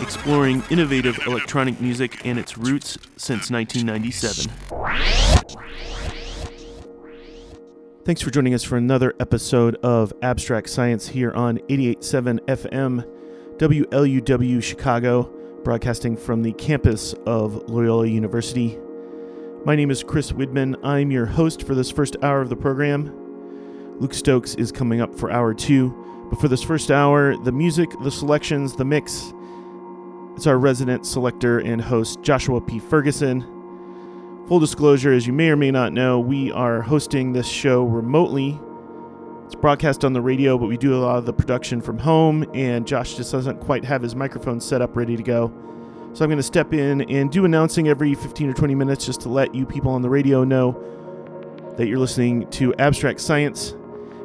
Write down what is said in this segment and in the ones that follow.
Exploring innovative electronic music and its roots since 1997. Thanks for joining us for another episode of Abstract Science here on 88.7 FM, WLUW Chicago, broadcasting from the campus of Loyola University. My name is Chris Widman. I'm your host for this first hour of the program. Luke Stokes is coming up for hour two. But for this first hour, the music, the selections, the mix, it's our resident selector and host, Joshua P. Ferguson. Full disclosure, as you may or may not know, we are hosting this show remotely. It's broadcast on the radio, but we do a lot of the production from home, and Josh just doesn't quite have his microphone set up ready to go. So I'm going to step in and do announcing every 15 or 20 minutes just to let you people on the radio know that you're listening to Abstract Science.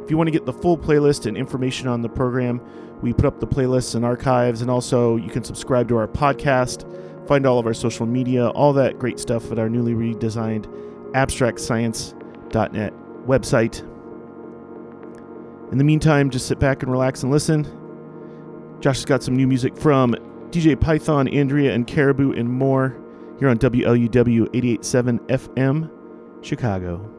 If you want to get the full playlist and information on the program, we put up the playlists and archives, and also you can subscribe to our podcast, find all of our social media, all that great stuff at our newly redesigned abstractscience.net website. In the meantime, just sit back and relax and listen. Josh has got some new music from DJ Python, Andrea, and Caribou, and more here on WLUW 887 FM, Chicago.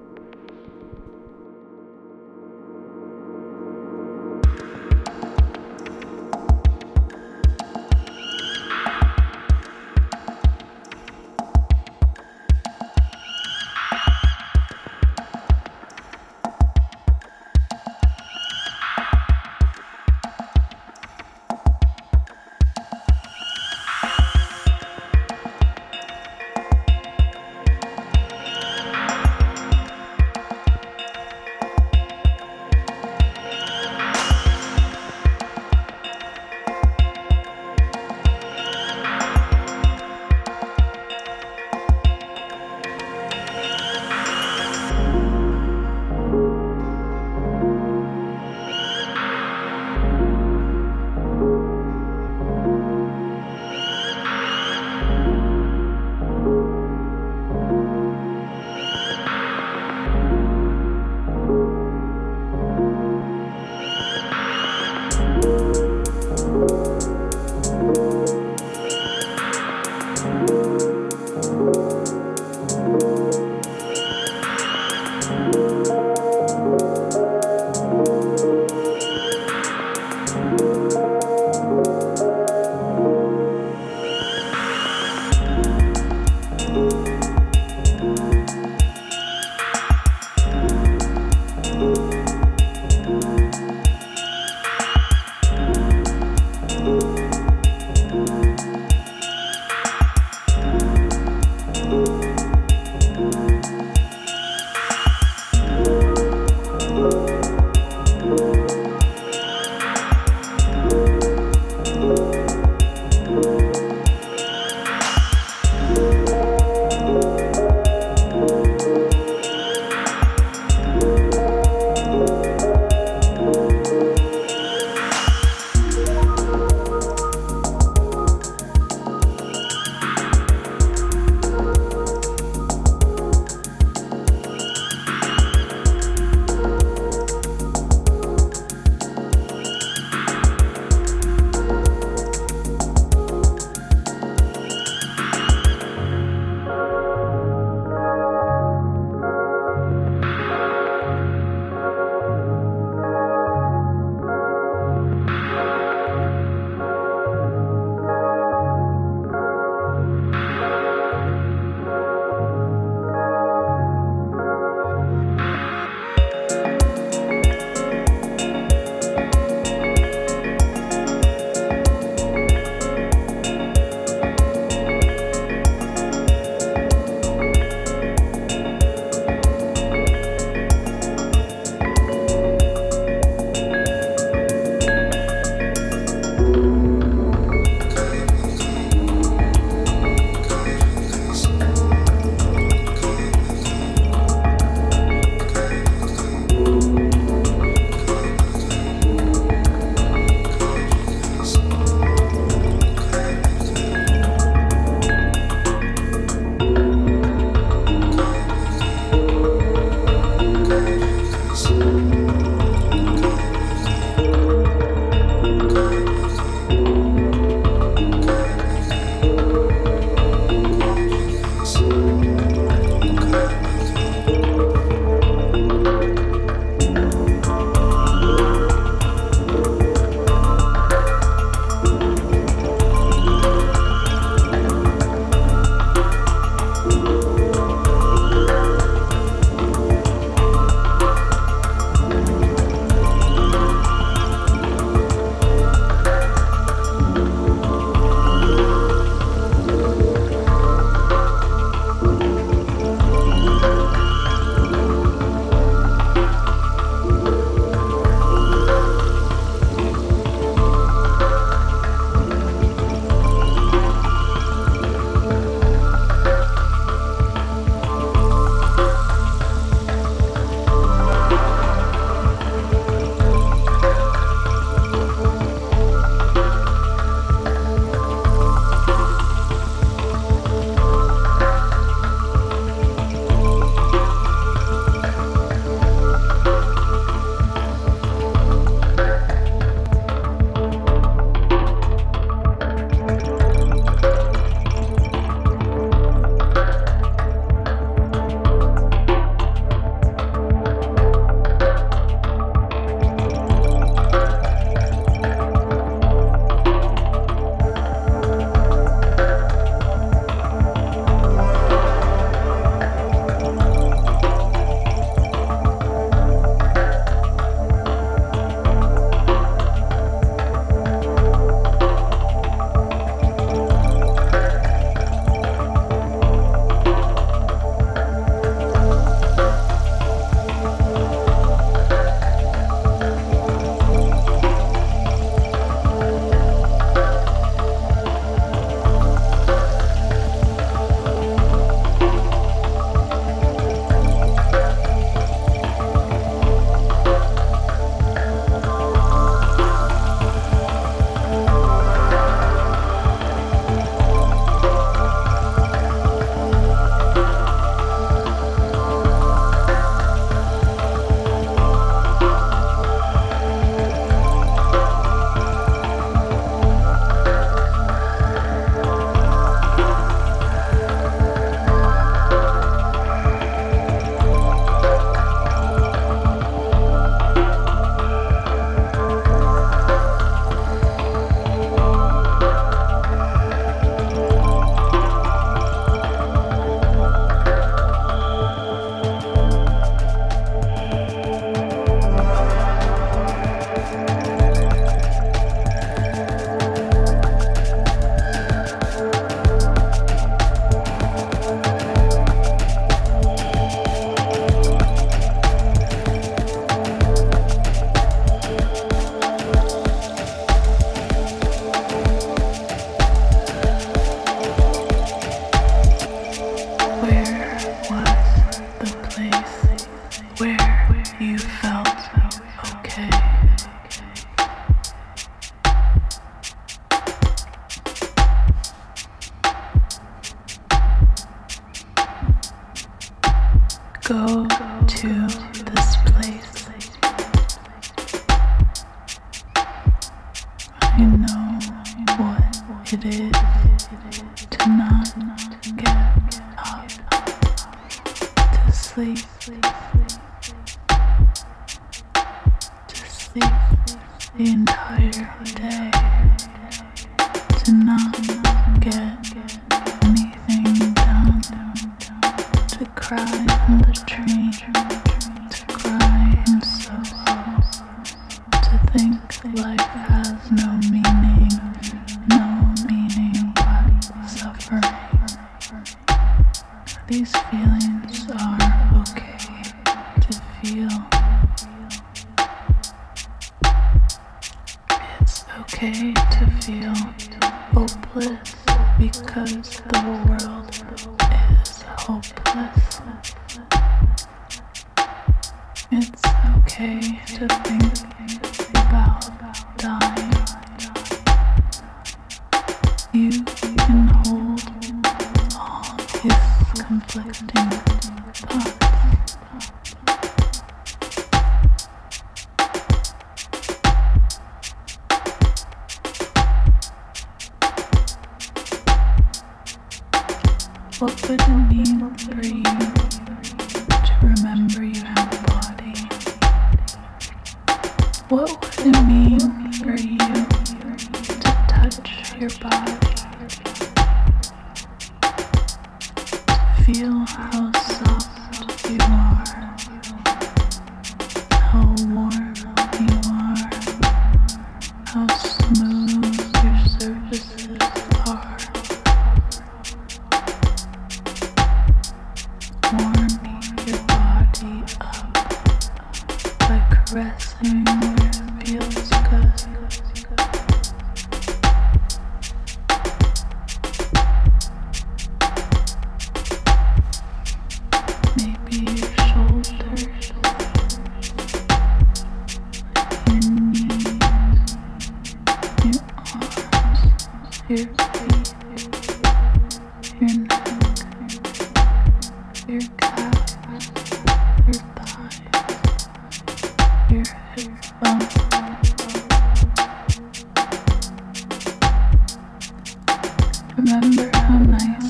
Remember how nice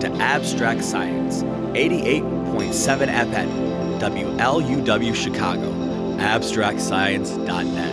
to Abstract Science, 88.7 FM, WLUW Chicago, abstractscience.net.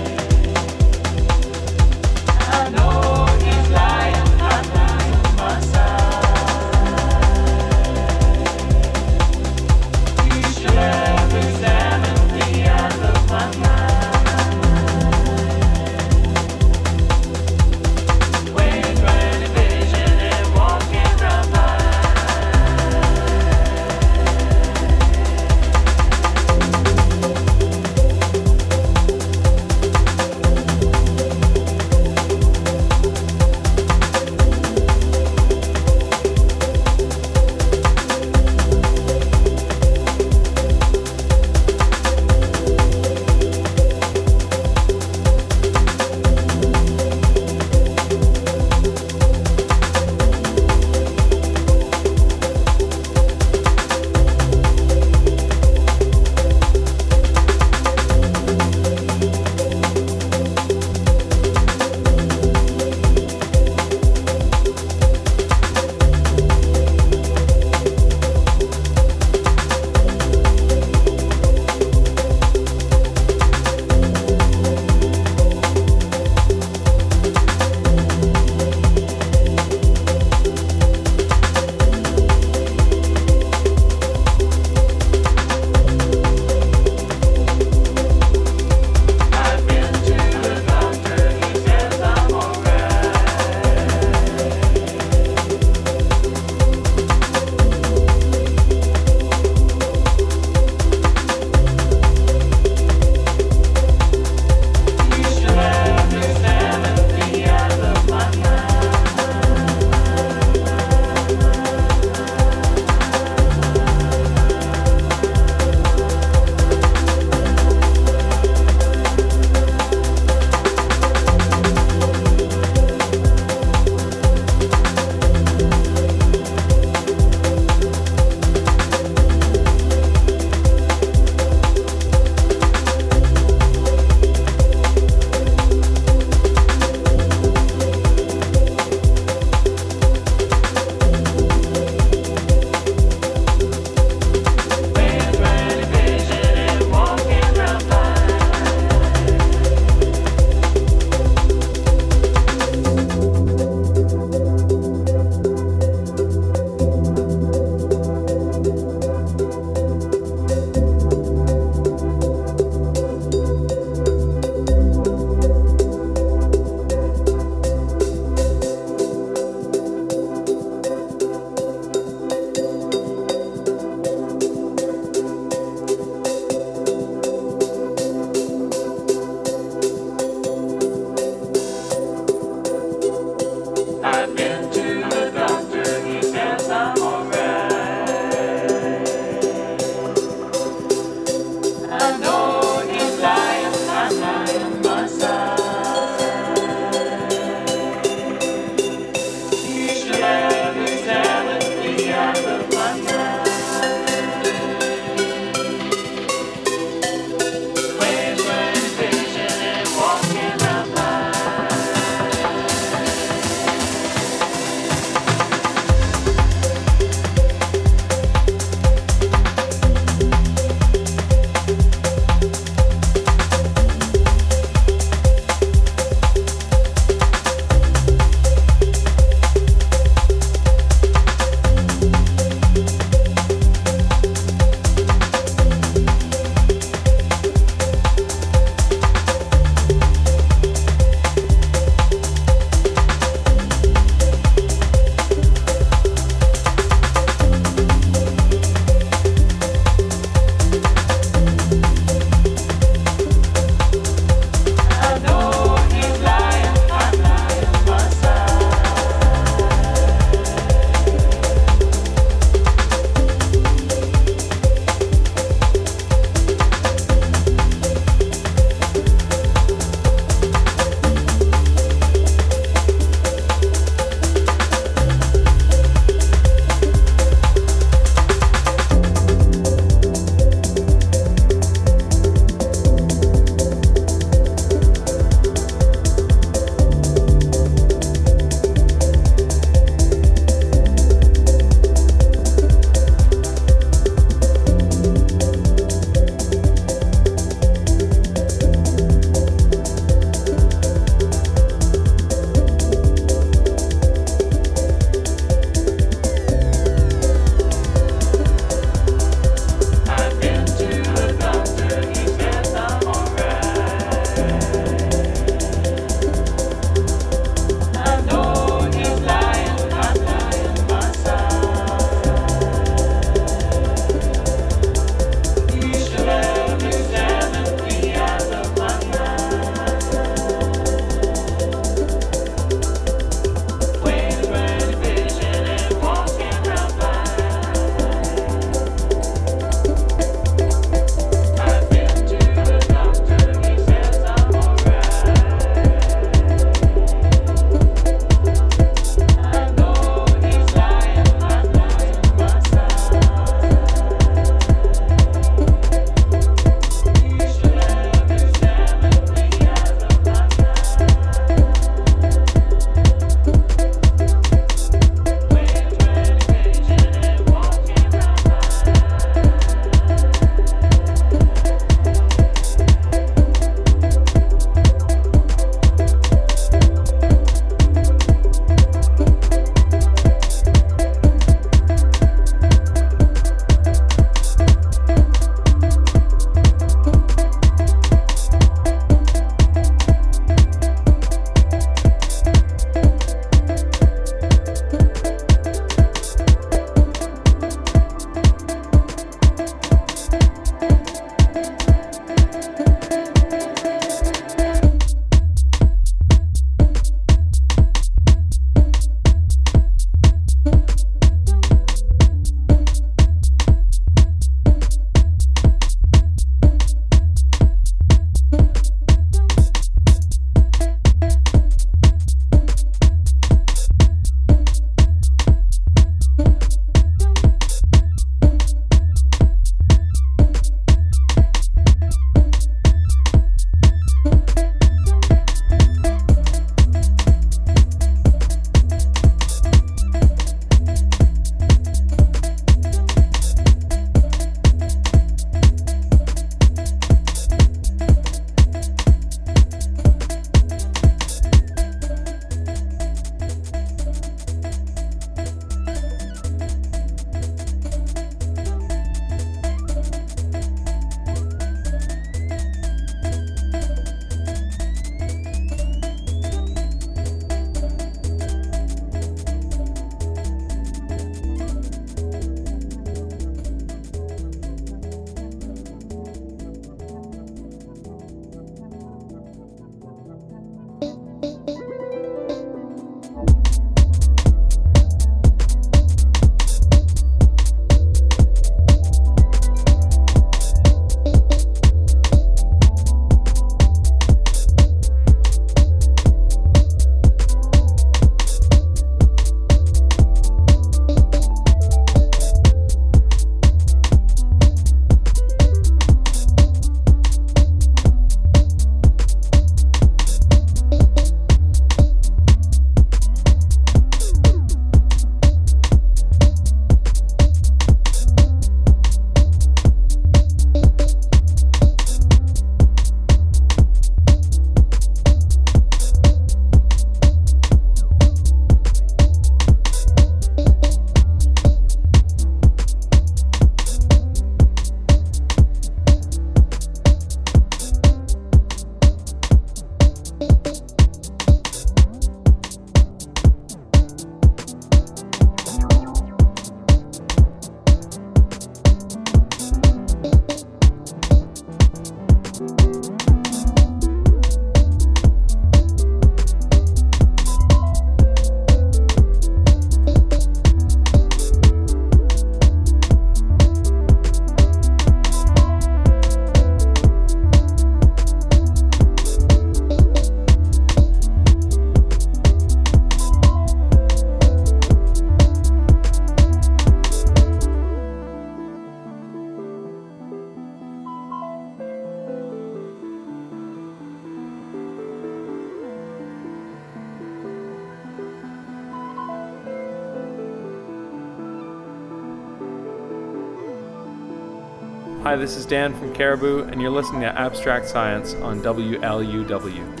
Hi, this is Dan from Caribou, and you're listening to Abstract Science on WLUW.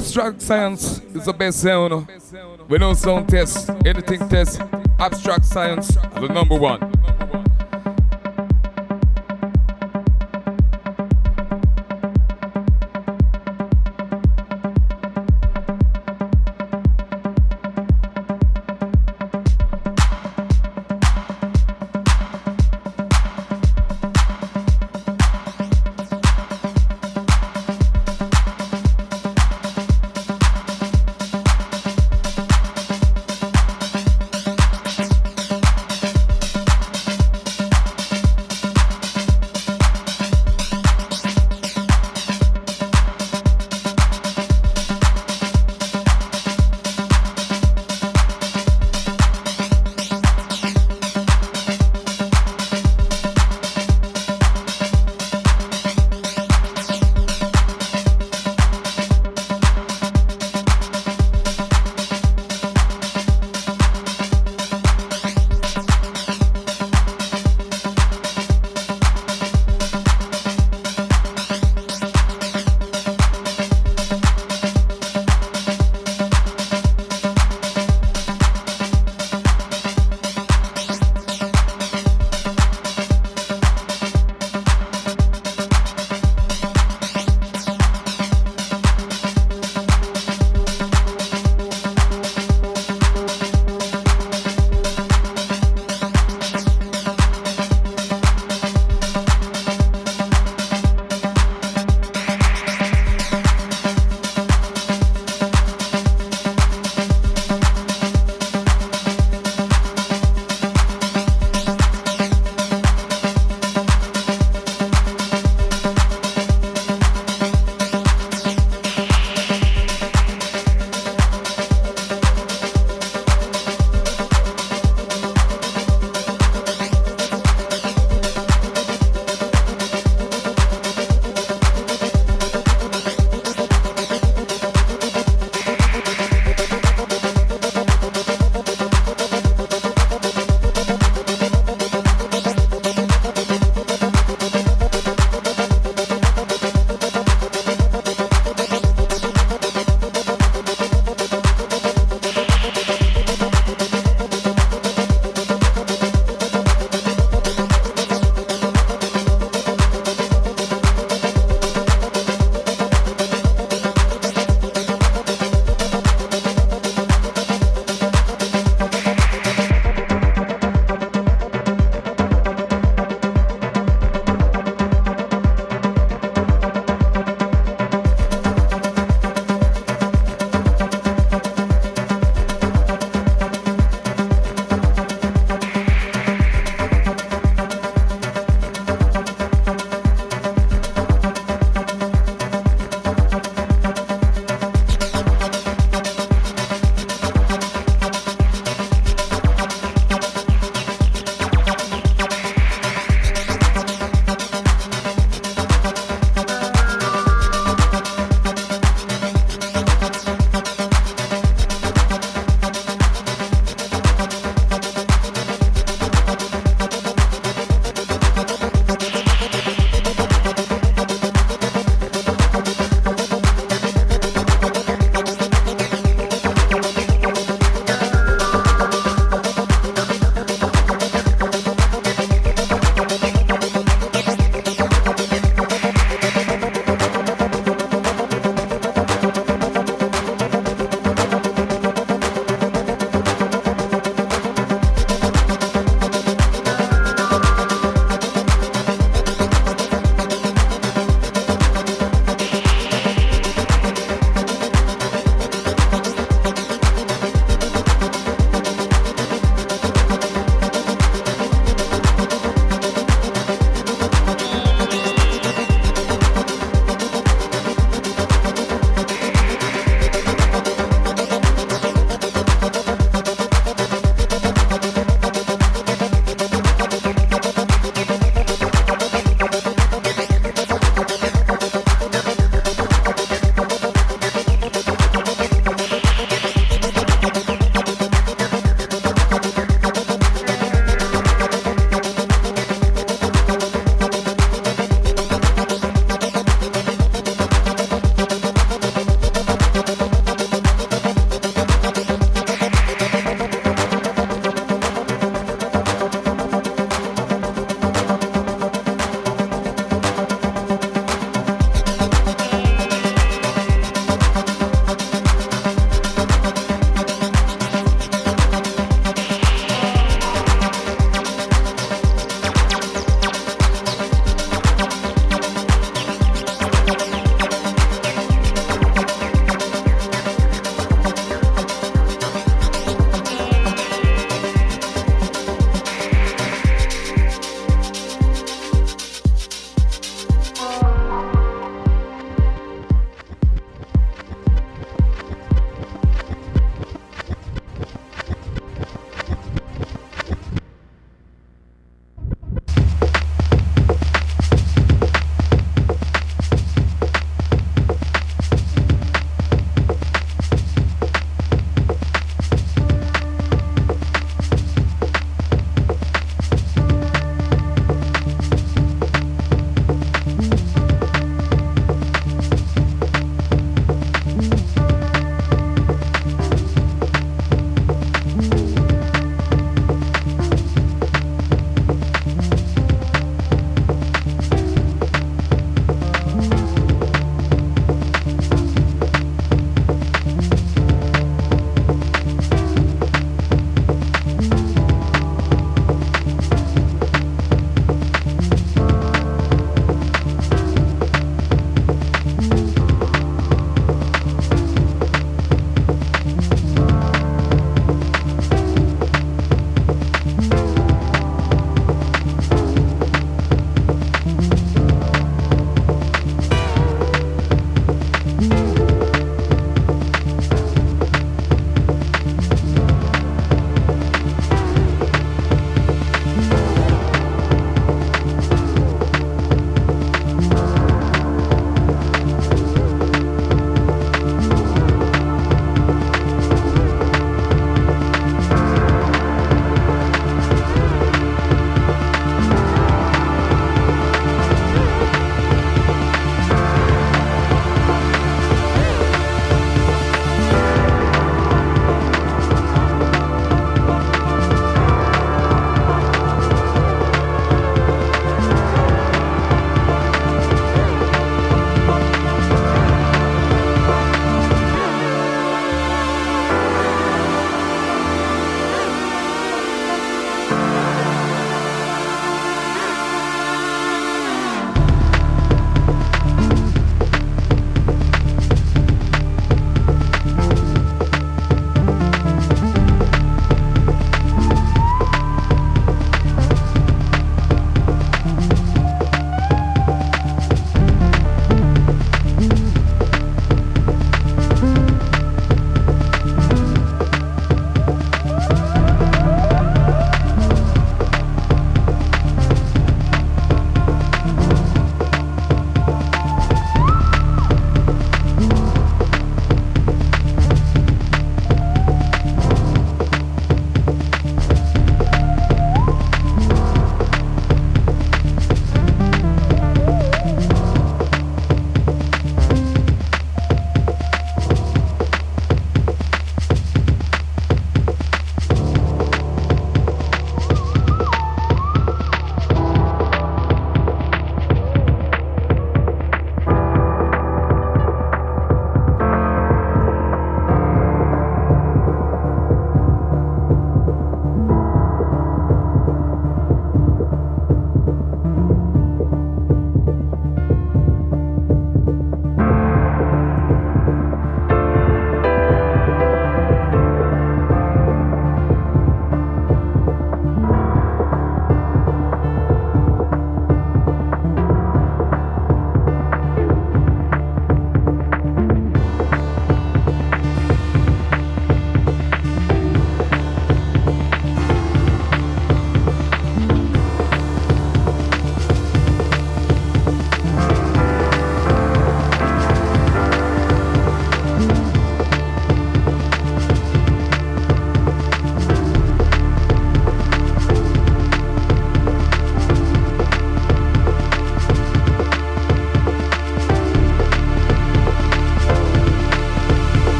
Abstract science is the best sound. We know sound test, anything test. Abstract science, is the number one.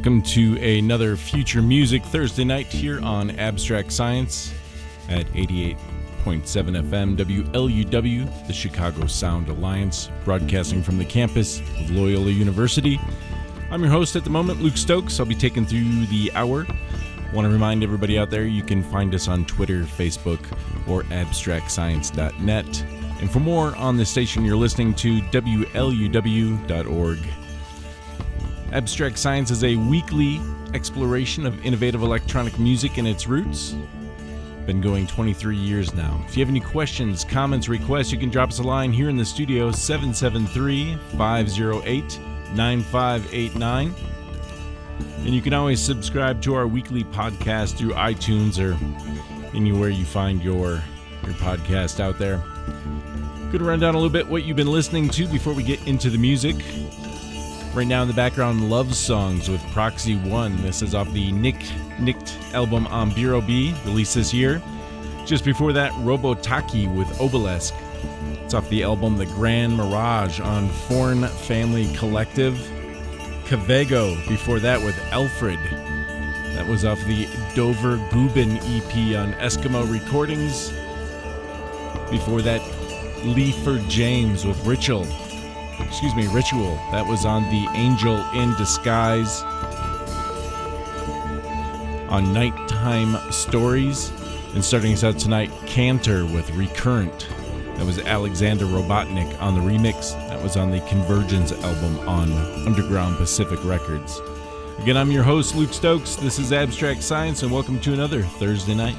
Welcome to another Future Music Thursday night here on Abstract Science at 88.7 FM WLUW, the Chicago Sound Alliance, broadcasting from the campus of Loyola University. I'm your host at the moment, Luke Stokes. I'll be taking through the hour. Want to remind everybody out there you can find us on Twitter, Facebook, or abstractscience.net. And for more on the station you're listening to, WLUW.org. Abstract Science is a weekly exploration of innovative electronic music and its roots. Been going 23 years now. If you have any questions, comments, requests, you can drop us a line here in the studio 773 508 9589. And you can always subscribe to our weekly podcast through iTunes or anywhere you find your your podcast out there. Gonna run down a little bit what you've been listening to before we get into the music. Right now in the background, Love Songs with Proxy One. This is off the Nick Nicked album on Bureau B, released this year. Just before that, Robotaki with Obelisk. It's off the album The Grand Mirage on Foreign Family Collective. Cavego before that with Alfred. That was off the Dover Gubin EP on Eskimo Recordings. Before that, Leifur James with Ritual excuse me, Ritual. That was on the Angel in Disguise. On Nighttime Stories. And starting us out tonight, Cantor with Recurrent. That was Alexander Robotnick on the remix. That was on the Convergence album on Underground Pacific Records. Again, I'm your host, Luke Stokes. This is Abstract Science, and welcome to another Thursday night.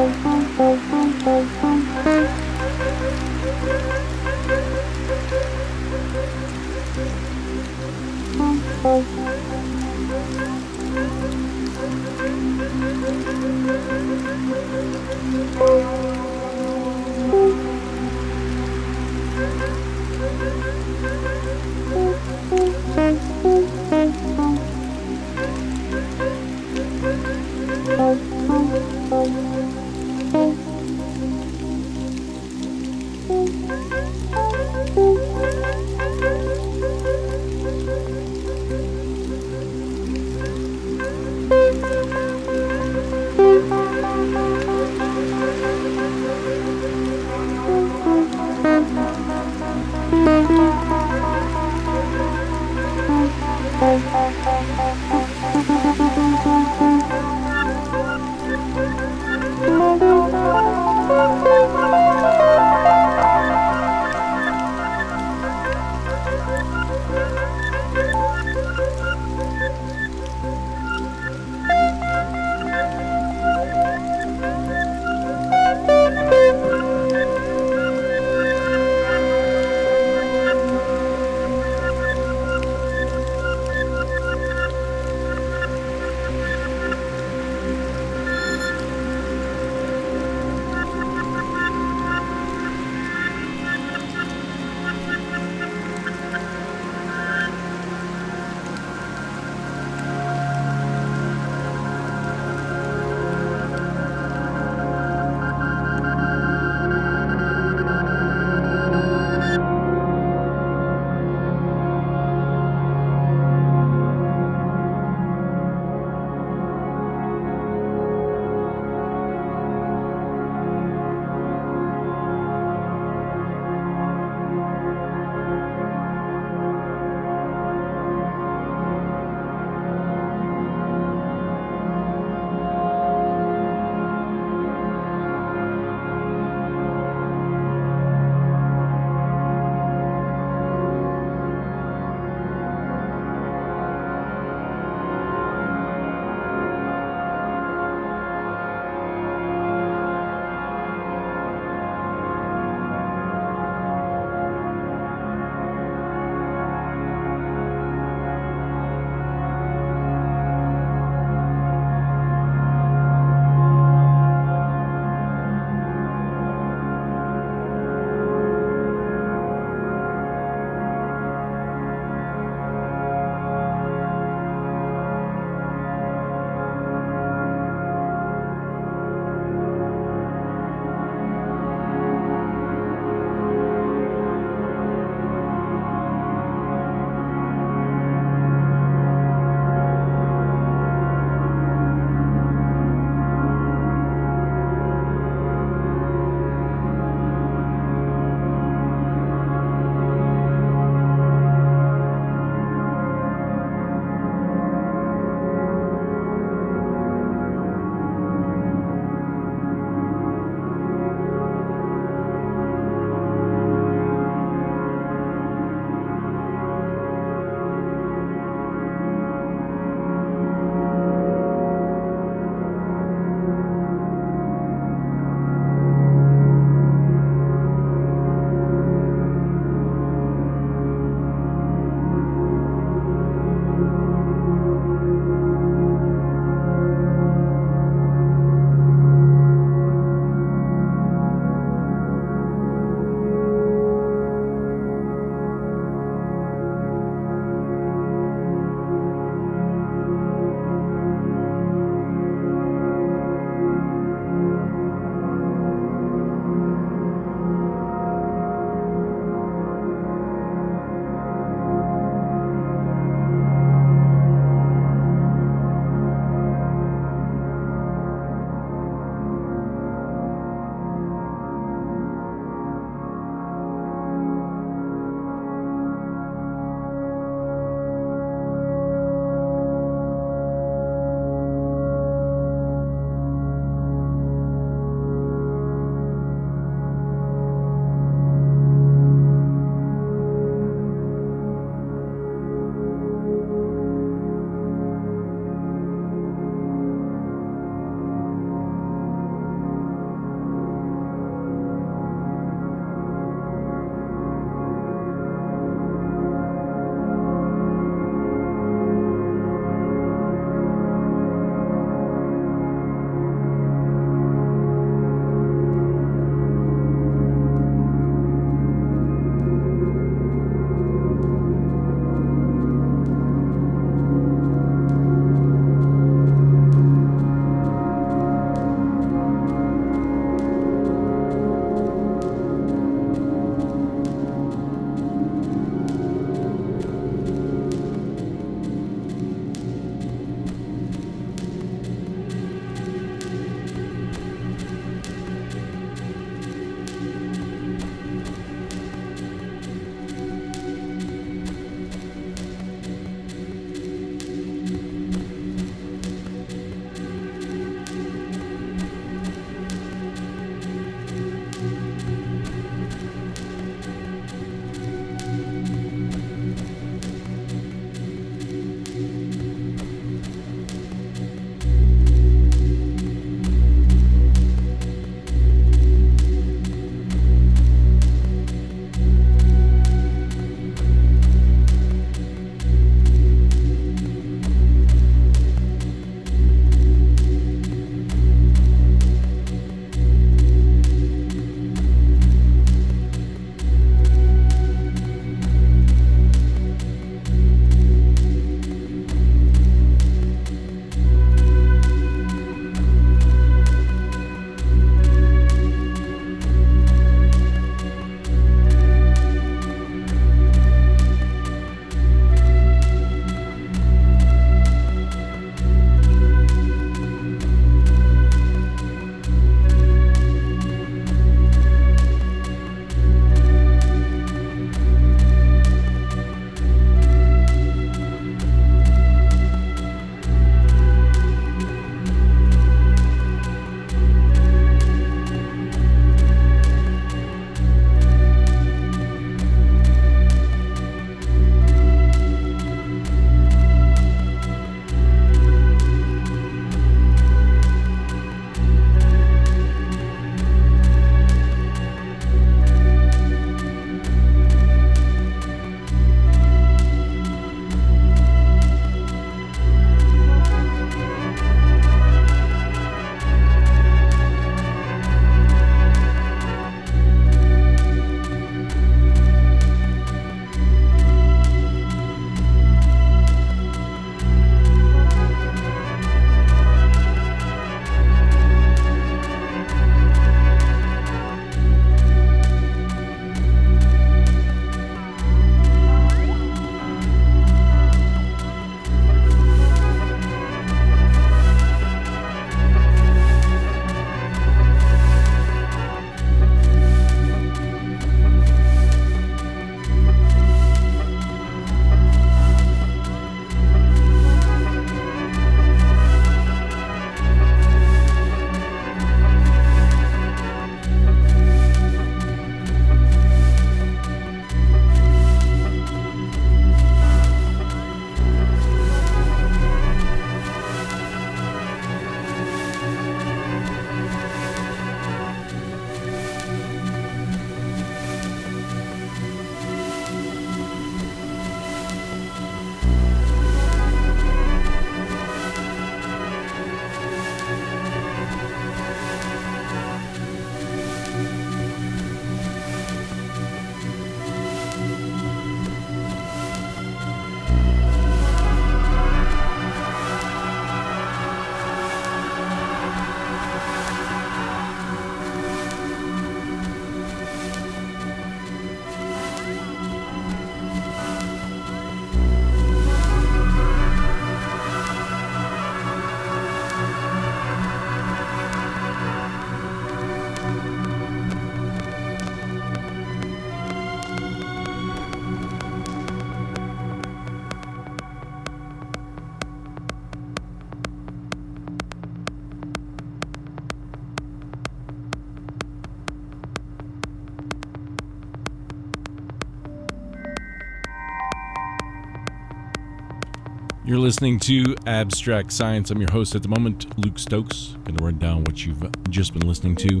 You're listening to Abstract Science. I'm your host at the moment, Luke Stokes. Going to run down what you've just been listening to.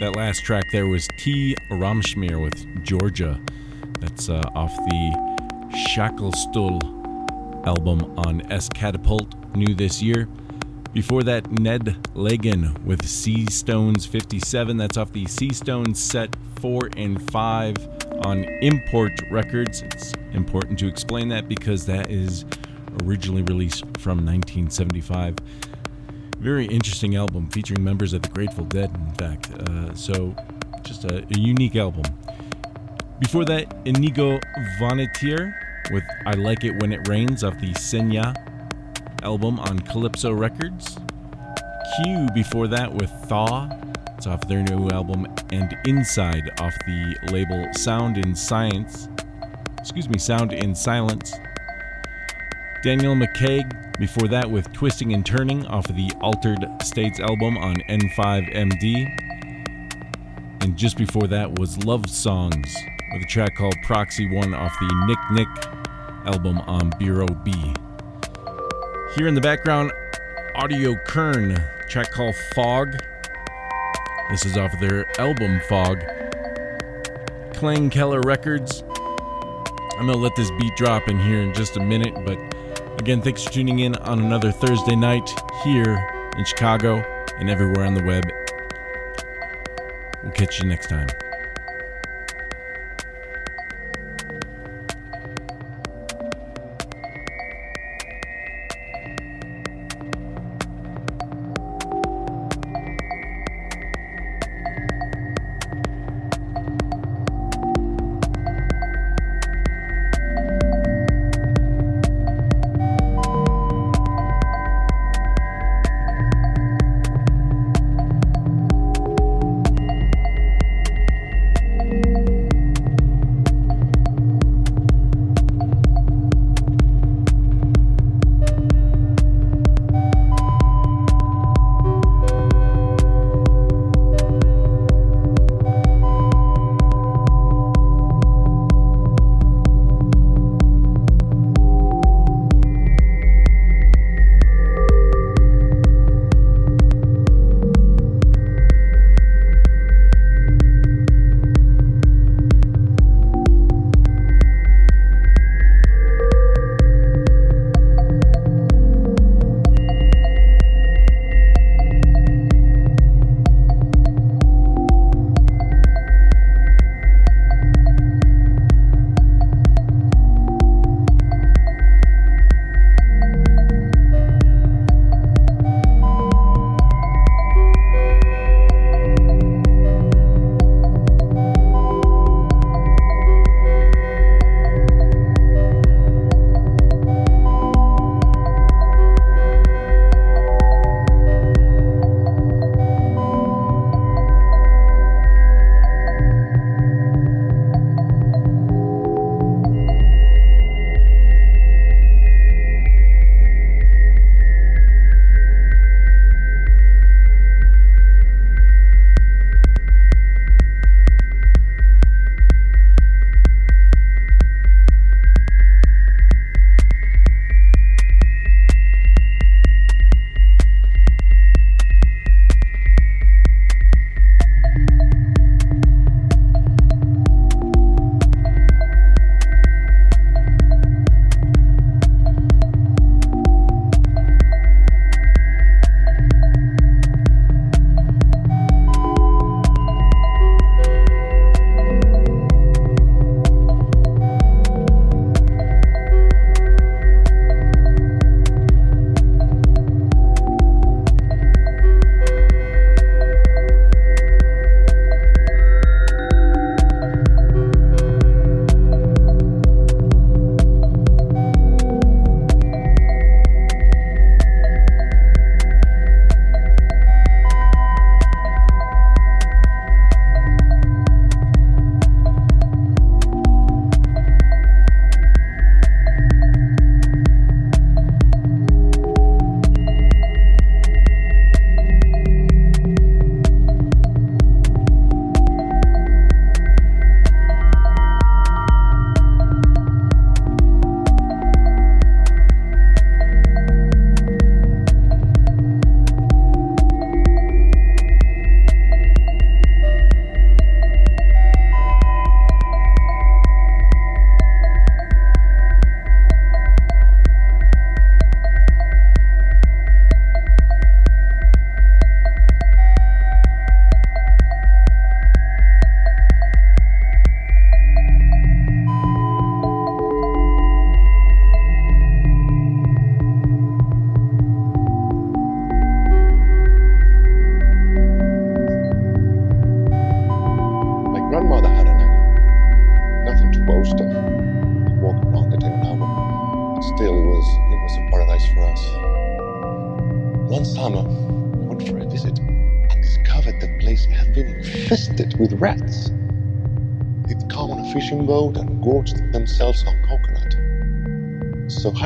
That last track there was T. Raumschmiere with Georgia. That's uh, off the Shacklestull album on Shitkatapult, new this year. Before that, Ned Lagin with Seastones 57. That's off the Seastones set 4 and 5 on Import Records. It's important to explain that because that is originally released from 1975. Very interesting album featuring members of the Grateful Dead, in fact. Uh, so, just a, a unique album. Before that, Iñigo Vontier with I Like It When It Rains off the Senya album on Calypso Records. Q before that with Thaw. It's off their new album. And Inside off the label Sound in Science. Excuse me, Sound in Silence. Daniel McCaig before that with Twisting and Turning off of the Altered States album on N5MD. And just before that was Love Songs with a track called Proxy One off the Nick Nick album on Bureau B. Here in the background, Audio Kern, track called Fog. This is off of their album Fog. Klang Keller Records. I'm gonna let this beat drop in here in just a minute, but again, thanks for tuning in on another Thursday night here in Chicago and everywhere on the web. We'll catch you next time.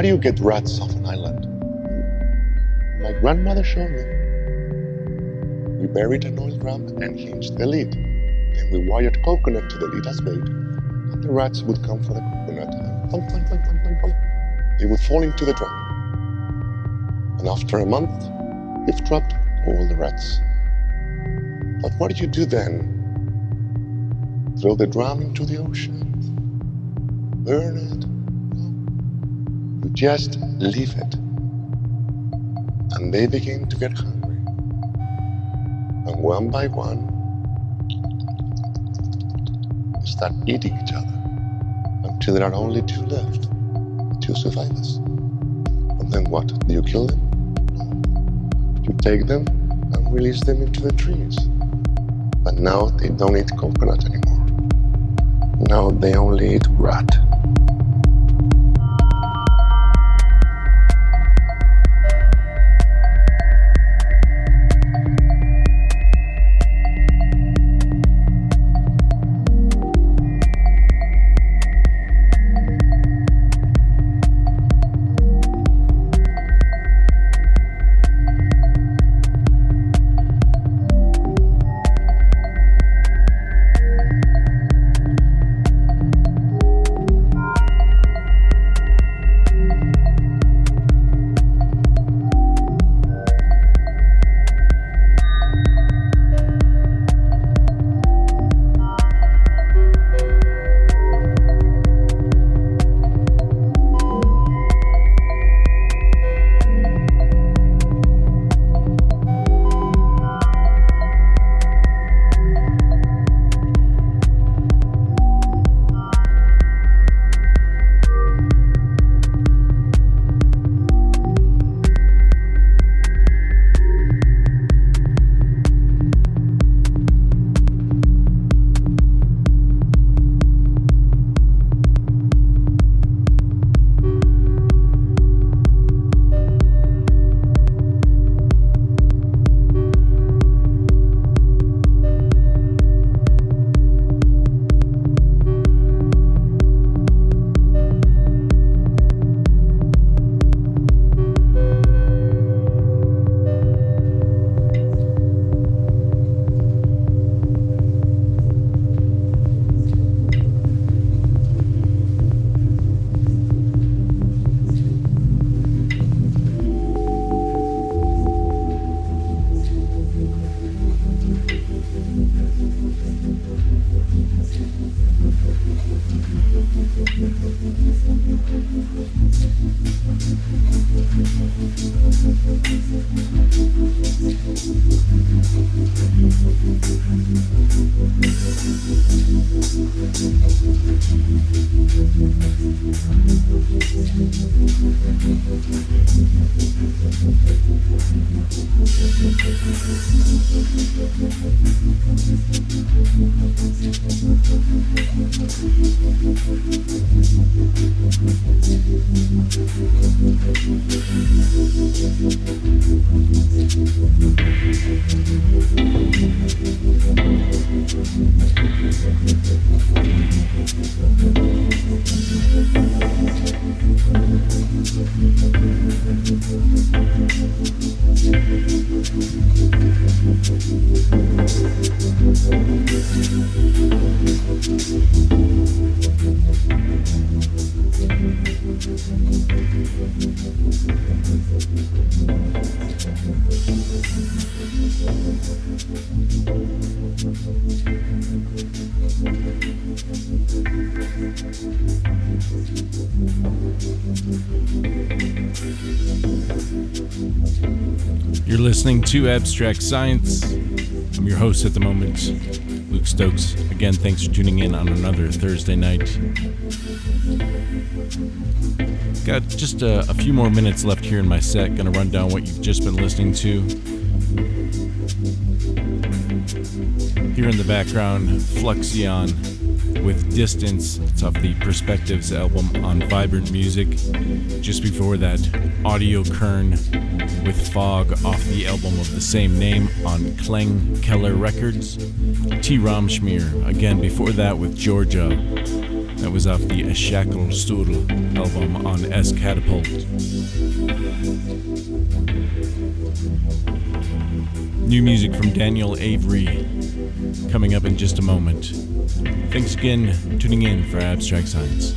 Do you get rats off an island? My grandmother showed me. We buried an oil drum and hinged the lid. Then we wired coconut to the lid as bait, and the rats would come for the coconut and thump, thump, thump, thump, thump, thump. They would fall into the drum. And after a month, we've trapped all the rats. But what did you do then? Throw the drum into the ocean? Burn it? Just leave it. And they begin to get hungry. And one by one, they start eating each other until there are only two left, two survivors. And then what? Do you kill them? No. You take them and release them into the trees. But now they don't eat coconut anymore. Now they only eat rat. To Abstract Science. I'm your host at the moment, Luke Stokes. Again, thanks for tuning in on another Thursday night. Got just a, a few more minutes left here in my set. Gonna run down what you've just been listening to. Here in the background, Fluxion with Distance. It's off the Perspectives album on Vibrant Music. Just before that, Audio Kern with Fog off the album of the same name on Klang Keller Records. T. Raumschmiere, again before that with Georgia. That was off the Shackle Stur album on Shitkatapult. New music from Daniel Avery coming up in just a moment. Thanks again tuning in for Abstract Science.